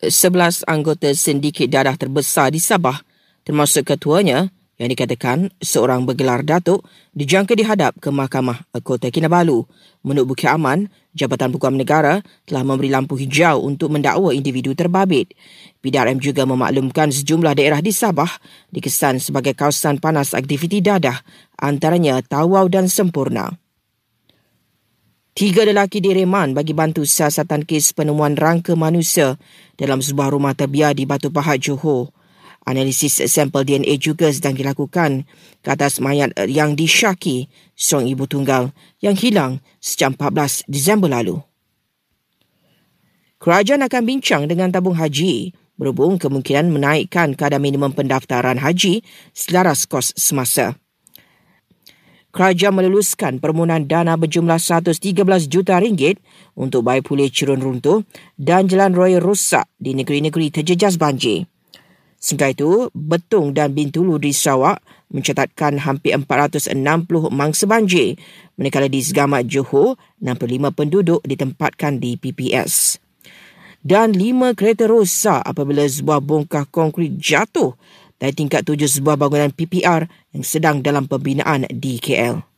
11 anggota sindiket dadah terbesar di Sabah termasuk ketuanya yang dikatakan seorang bergelar datuk dijangka dihadap ke Mahkamah Kota Kinabalu. Menurut Bukit Aman, Jabatan Peguam Negara telah memberi lampu hijau untuk mendakwa individu terbabit. PDRM juga memaklumkan sejumlah daerah di Sabah dikesan sebagai kawasan panas aktiviti dadah antaranya Tawau dan Sempurna. Tiga lelaki direman bagi bantu siasatan kes penemuan rangka manusia dalam sebuah rumah terbiar di Batu Pahat, Johor. Analisis sampel DNA juga sedang dilakukan ke atas mayat yang disyaki seorang ibu tunggal yang hilang sejak 14 Disember lalu. Kerajaan akan bincang dengan tabung haji berhubung kemungkinan menaikkan kadar minimum pendaftaran haji selaras kos semasa. Kerajaan meluluskan permohonan dana berjumlah 113 juta ringgit untuk bayi pulih curun runtuh dan jalan raya rosak di negeri-negeri terjejas banjir. Sementara itu, Betung dan Bintulu di Sarawak mencatatkan hampir 460 mangsa banjir, manakala di Segamat Johor, 65 penduduk ditempatkan di PPS. Dan lima kereta rosak apabila sebuah bongkah konkrit jatuh dari tingkat tujuh sebuah bangunan PPR yang sedang dalam pembinaan di KL.